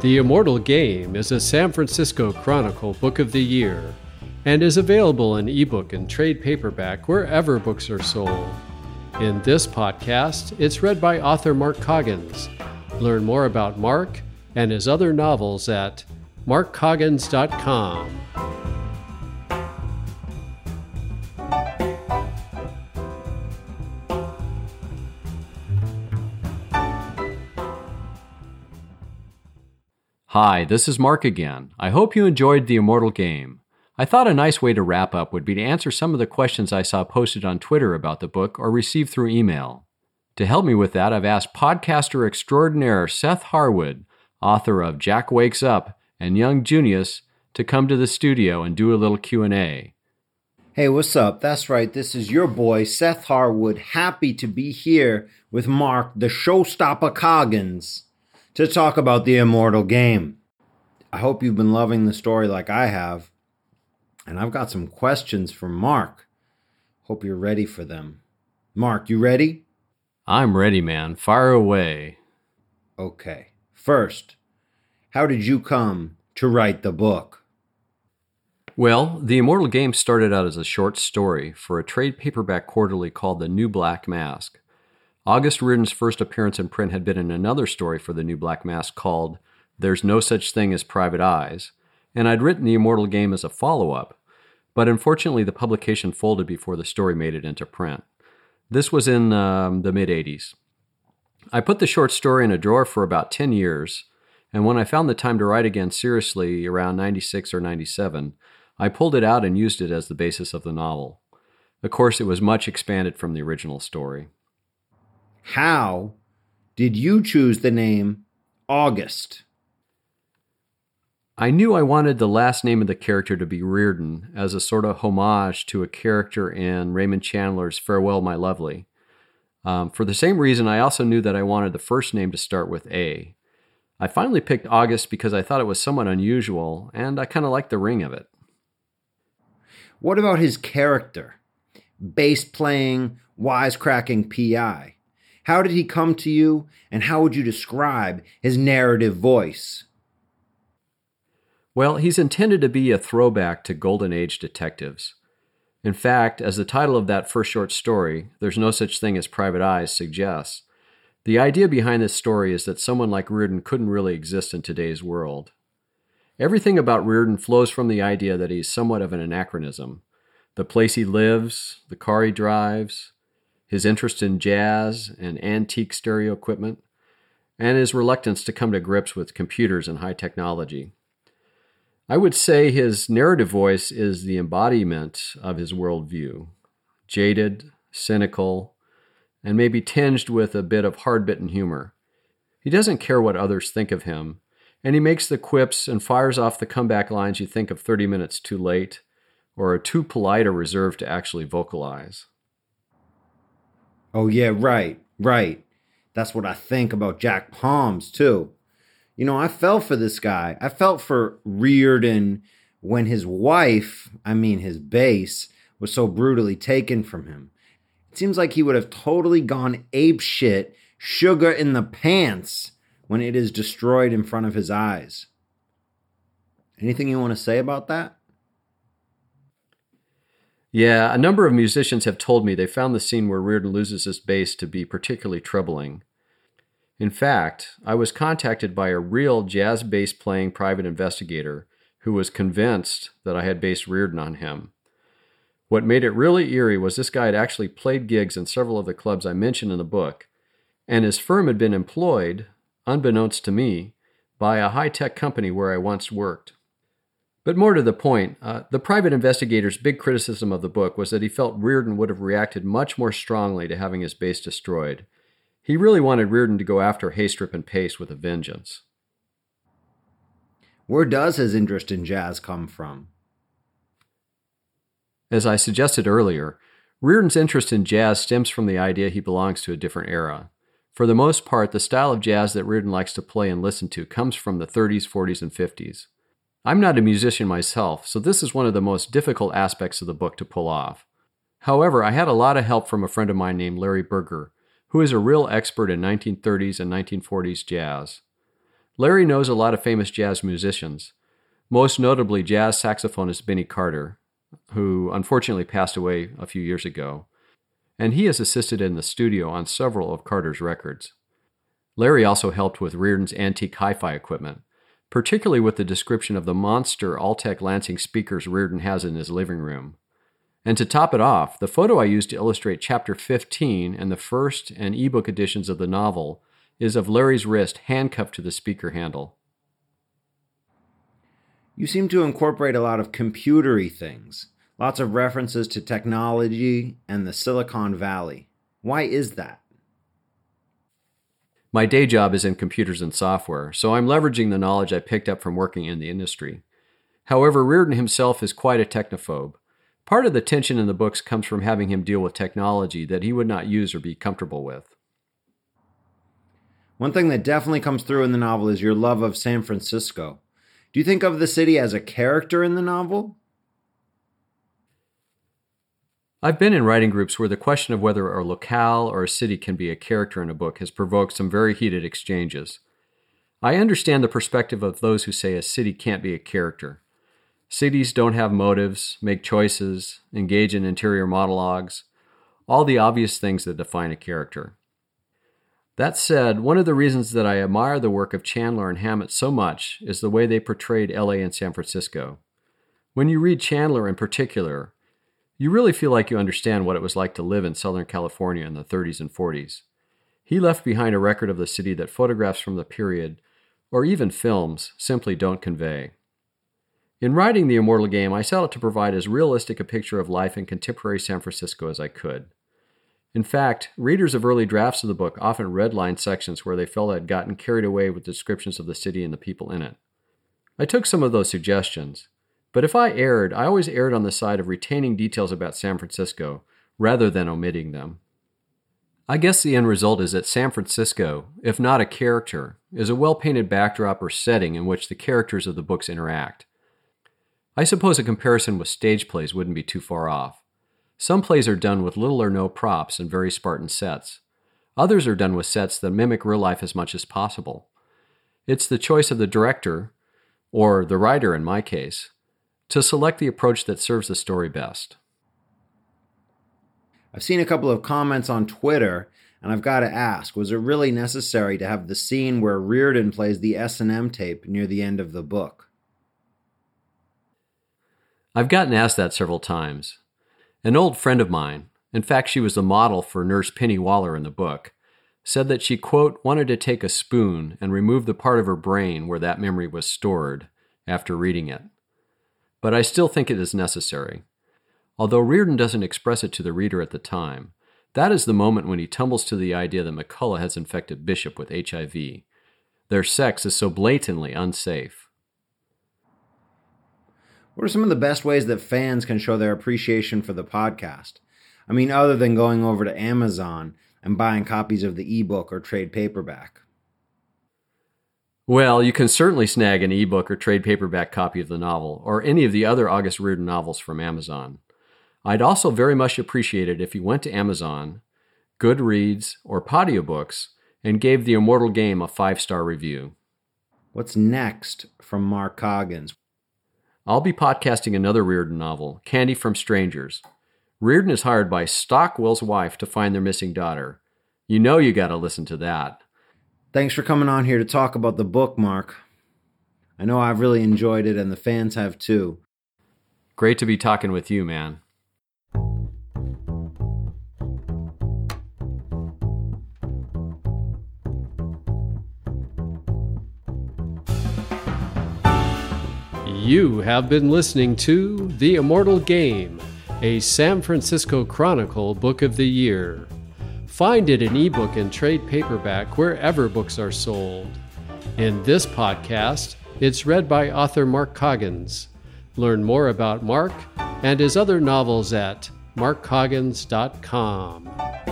The Immortal Game is a San Francisco Chronicle Book of the Year and is available in ebook and trade paperback wherever books are sold. In this podcast, it's read by author Mark Coggins. Learn more about Mark and his other novels at markcoggins.com. Hi, this is Mark again. I hope you enjoyed The Immortal Game. I thought a nice way to wrap up would be to answer some of the questions I saw posted on Twitter about the book or received through email. To help me with that, I've asked podcaster extraordinaire Seth Harwood, author of Jack Wakes Up and Young Junius, to come to the studio and do a little Q&A. Hey, what's up? That's right. This is your boy Seth Harwood, happy to be here with Mark, the showstopper Coggins to talk about the immortal game. I hope you've been loving the story like I have. And I've got some questions for Mark. Hope you're ready for them. Mark, you ready? I'm ready, man. Fire away. Okay. First, how did you come to write the book? Well, The Immortal Game started out as a short story for a trade paperback quarterly called The New Black Mask. August Riordan's first appearance in print had been in another story for the New Black Mask called There's No Such Thing as Private Eyes, and I'd written The Immortal Game as a follow up, but unfortunately the publication folded before the story made it into print. This was in um, the mid 80s. I put the short story in a drawer for about 10 years, and when I found the time to write again seriously around 96 or 97, I pulled it out and used it as the basis of the novel. Of course, it was much expanded from the original story. How did you choose the name August? I knew I wanted the last name of the character to be Riordan as a sort of homage to a character in Raymond Chandler's Farewell, My Lovely. Um, for the same reason, I also knew that I wanted the first name to start with A. I finally picked August because I thought it was somewhat unusual, and I kind of liked the ring of it. What about his character? Bass playing, wisecracking PI. How did he come to you, and how would you describe his narrative voice? Well, he's intended to be a throwback to Golden Age detectives. In fact, as the title of that first short story, There's No Such Thing as Private Eyes, suggests, the idea behind this story is that someone like Riordan couldn't really exist in today's world. Everything about Riordan flows from the idea that he's somewhat of an anachronism. The place he lives, the car he drives, his interest in jazz and antique stereo equipment, and his reluctance to come to grips with computers and high technology. I would say his narrative voice is the embodiment of his worldview jaded, cynical, and maybe tinged with a bit of hard bitten humor. He doesn't care what others think of him, and he makes the quips and fires off the comeback lines you think of 30 minutes too late or are too polite or reserved to actually vocalize. Oh, yeah, right, right. That's what I think about Jack Palms, too. You know, I fell for this guy. I felt for Riordan when his wife, I mean his bass, was so brutally taken from him. It seems like he would have totally gone ape shit, sugar in the pants, when it is destroyed in front of his eyes. Anything you want to say about that? Yeah, a number of musicians have told me they found the scene where Riordan loses his bass to be particularly troubling. In fact, I was contacted by a real jazz bass playing private investigator who was convinced that I had based Riordan on him. What made it really eerie was this guy had actually played gigs in several of the clubs I mentioned in the book, and his firm had been employed, unbeknownst to me, by a high tech company where I once worked. But more to the point, uh, the private investigator's big criticism of the book was that he felt Riordan would have reacted much more strongly to having his bass destroyed. He really wanted Riordan to go after Haystrip and Pace with a vengeance. Where does his interest in jazz come from? As I suggested earlier, Riordan's interest in jazz stems from the idea he belongs to a different era. For the most part, the style of jazz that Riordan likes to play and listen to comes from the 30s, 40s, and 50s. I'm not a musician myself, so this is one of the most difficult aspects of the book to pull off. However, I had a lot of help from a friend of mine named Larry Berger, who is a real expert in 1930s and 1940s jazz. Larry knows a lot of famous jazz musicians, most notably jazz saxophonist Benny Carter, who unfortunately passed away a few years ago, and he has assisted in the studio on several of Carter's records. Larry also helped with Riordan's antique hi fi equipment, particularly with the description of the monster Altec Lansing speakers Riordan has in his living room. And to top it off, the photo I used to illustrate chapter 15 and the first and ebook editions of the novel is of Larry's wrist handcuffed to the speaker handle. You seem to incorporate a lot of computery things, lots of references to technology and the Silicon Valley. Why is that? My day job is in computers and software, so I'm leveraging the knowledge I picked up from working in the industry. However, Riordan himself is quite a technophobe. Part of the tension in the books comes from having him deal with technology that he would not use or be comfortable with. One thing that definitely comes through in the novel is your love of San Francisco. Do you think of the city as a character in the novel? I've been in writing groups where the question of whether a locale or a city can be a character in a book has provoked some very heated exchanges. I understand the perspective of those who say a city can't be a character. Cities don't have motives, make choices, engage in interior monologues, all the obvious things that define a character. That said, one of the reasons that I admire the work of Chandler and Hammett so much is the way they portrayed LA and San Francisco. When you read Chandler in particular, you really feel like you understand what it was like to live in Southern California in the 30s and 40s. He left behind a record of the city that photographs from the period, or even films, simply don't convey. In writing The Immortal Game, I set out to provide as realistic a picture of life in contemporary San Francisco as I could. In fact, readers of early drafts of the book often redlined sections where they felt I had gotten carried away with descriptions of the city and the people in it. I took some of those suggestions, but if I erred, I always erred on the side of retaining details about San Francisco rather than omitting them. I guess the end result is that San Francisco, if not a character, is a well painted backdrop or setting in which the characters of the books interact. I suppose a comparison with stage plays wouldn't be too far off. Some plays are done with little or no props and very Spartan sets. Others are done with sets that mimic real life as much as possible. It's the choice of the director, or the writer in my case, to select the approach that serves the story best. I've seen a couple of comments on Twitter, and I've got to ask, was it really necessary to have the scene where Riordan plays the S&M tape near the end of the book? I've gotten asked that several times. An old friend of mine, in fact, she was the model for Nurse Penny Waller in the book, said that she, quote, wanted to take a spoon and remove the part of her brain where that memory was stored after reading it. But I still think it is necessary. Although Riordan doesn't express it to the reader at the time, that is the moment when he tumbles to the idea that McCullough has infected Bishop with HIV. Their sex is so blatantly unsafe. What are some of the best ways that fans can show their appreciation for the podcast? I mean, other than going over to Amazon and buying copies of the ebook or trade paperback. Well, you can certainly snag an ebook or trade paperback copy of the novel, or any of the other August Riordan novels from Amazon. I'd also very much appreciate it if you went to Amazon, Goodreads, or Podiobooks and gave The Immortal Game a five star review. What's next from Mark Coggins? I'll be podcasting another Riordan novel, Candy from Strangers. Riordan is hired by Stockwell's wife to find their missing daughter. You know you got to listen to that. Thanks for coming on here to talk about the book, Mark. I know I've really enjoyed it, and the fans have too. Great to be talking with you, man. You have been listening to The Immortal Game, a San Francisco Chronicle Book of the Year. Find it in ebook and trade paperback wherever books are sold. In this podcast, it's read by author Mark Coggins. Learn more about Mark and his other novels at markcoggins.com.